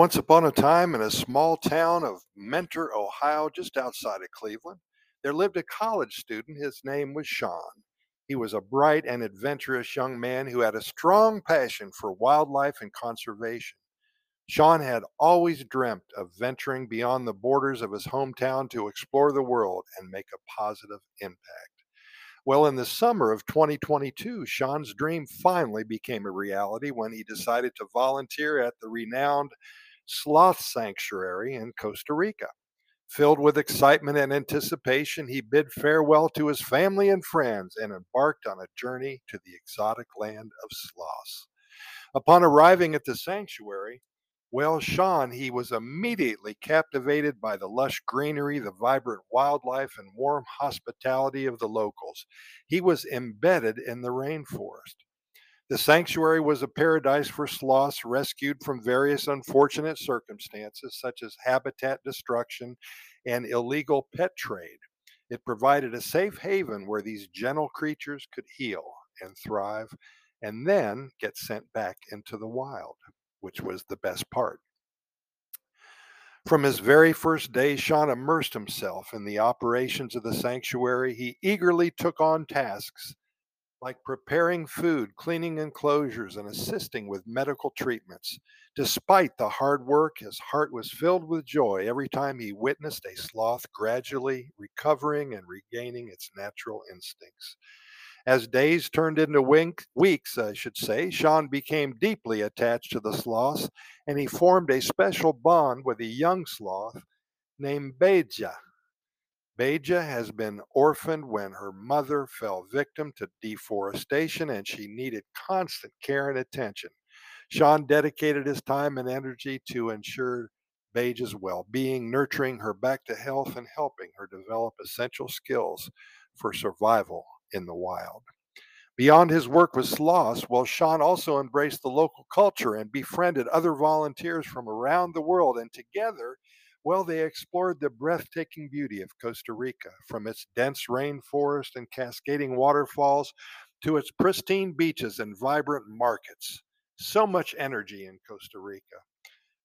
Once upon a time, in a small town of Mentor, Ohio, just outside of Cleveland, there lived a college student. His name was Sean. He was a bright and adventurous young man who had a strong passion for wildlife and conservation. Sean had always dreamt of venturing beyond the borders of his hometown to explore the world and make a positive impact. Well, in the summer of 2022, Sean's dream finally became a reality when he decided to volunteer at the renowned Sloth Sanctuary in Costa Rica. Filled with excitement and anticipation, he bid farewell to his family and friends and embarked on a journey to the exotic land of sloths. Upon arriving at the sanctuary, well, Sean, he was immediately captivated by the lush greenery, the vibrant wildlife, and warm hospitality of the locals. He was embedded in the rainforest. The sanctuary was a paradise for sloths rescued from various unfortunate circumstances, such as habitat destruction and illegal pet trade. It provided a safe haven where these gentle creatures could heal and thrive and then get sent back into the wild which was the best part. From his very first day, Sean immersed himself in the operations of the sanctuary. He eagerly took on tasks like preparing food, cleaning enclosures, and assisting with medical treatments. Despite the hard work, his heart was filled with joy every time he witnessed a sloth gradually recovering and regaining its natural instincts. As days turned into wink, weeks, I should say, Sean became deeply attached to the sloth, and he formed a special bond with a young sloth named Beja. Beja has been orphaned when her mother fell victim to deforestation and she needed constant care and attention. Sean dedicated his time and energy to ensure Beja's well being, nurturing her back to health, and helping her develop essential skills for survival in the wild. Beyond his work with sloths, well, Sean also embraced the local culture and befriended other volunteers from around the world. And together, well, they explored the breathtaking beauty of Costa Rica, from its dense rainforest and cascading waterfalls to its pristine beaches and vibrant markets. So much energy in Costa Rica.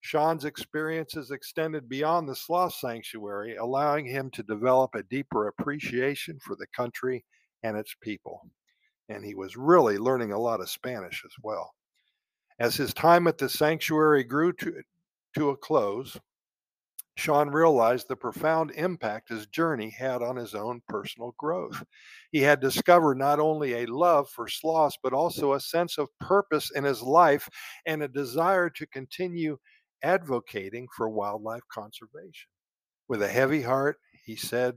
Sean's experiences extended beyond the sloth sanctuary, allowing him to develop a deeper appreciation for the country and its people. And he was really learning a lot of Spanish as well. As his time at the sanctuary grew to, to a close, Sean realized the profound impact his journey had on his own personal growth. He had discovered not only a love for sloths, but also a sense of purpose in his life and a desire to continue advocating for wildlife conservation. With a heavy heart, he said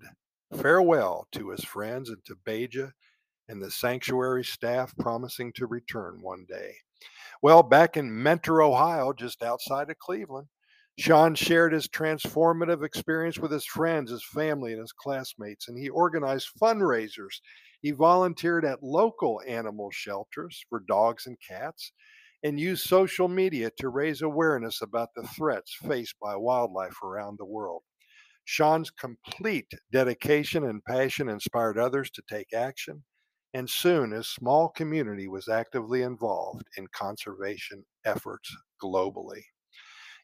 farewell to his friends and to Beja and the sanctuary staff, promising to return one day. Well, back in Mentor, Ohio, just outside of Cleveland, Sean shared his transformative experience with his friends, his family, and his classmates, and he organized fundraisers. He volunteered at local animal shelters for dogs and cats and used social media to raise awareness about the threats faced by wildlife around the world. Sean's complete dedication and passion inspired others to take action, and soon his small community was actively involved in conservation efforts globally.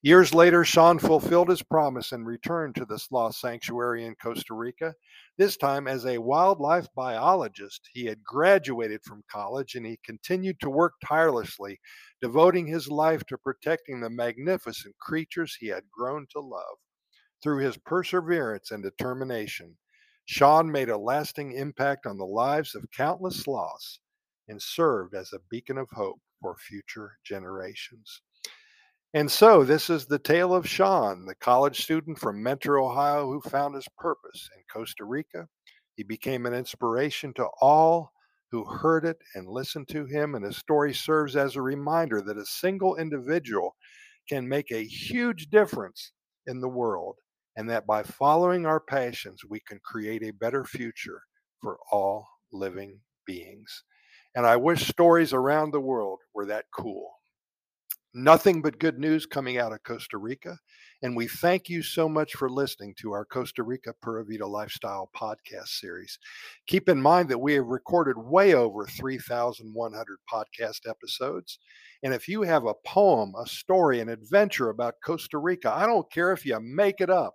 Years later, Sean fulfilled his promise and returned to the sloth sanctuary in Costa Rica. This time as a wildlife biologist, he had graduated from college and he continued to work tirelessly, devoting his life to protecting the magnificent creatures he had grown to love. Through his perseverance and determination, Sean made a lasting impact on the lives of countless sloths and served as a beacon of hope for future generations. And so, this is the tale of Sean, the college student from Mentor, Ohio, who found his purpose in Costa Rica. He became an inspiration to all who heard it and listened to him, and his story serves as a reminder that a single individual can make a huge difference in the world and that by following our passions, we can create a better future for all living beings. And I wish stories around the world were that cool. Nothing but good news coming out of Costa Rica. And we thank you so much for listening to our Costa Rica Pura Vida Lifestyle podcast series. Keep in mind that we have recorded way over 3,100 podcast episodes. And if you have a poem, a story, an adventure about Costa Rica, I don't care if you make it up.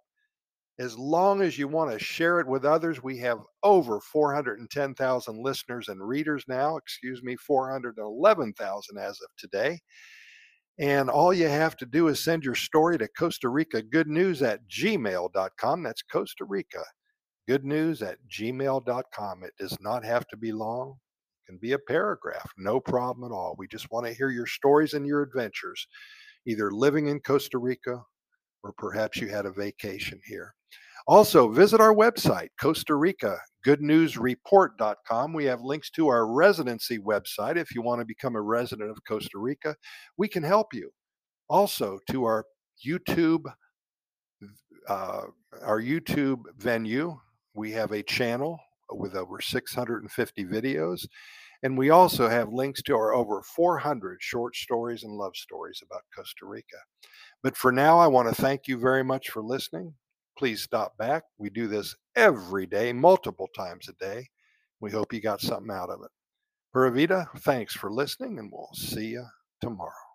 As long as you want to share it with others, we have over 410,000 listeners and readers now, excuse me, 411,000 as of today. And all you have to do is send your story to Costa Rica Good News at gmail.com. That's Costa Rica Good News at gmail.com. It does not have to be long, it can be a paragraph, no problem at all. We just want to hear your stories and your adventures, either living in Costa Rica or perhaps you had a vacation here. Also, visit our website, Costa Rica goodnewsreport.com. We have links to our residency website if you want to become a resident of Costa Rica. We can help you. Also, to our YouTube, uh, our YouTube venue, we have a channel with over 650 videos. And we also have links to our over 400 short stories and love stories about Costa Rica. But for now, I want to thank you very much for listening please stop back. We do this every day, multiple times a day. We hope you got something out of it. Pura thanks for listening, and we'll see you tomorrow.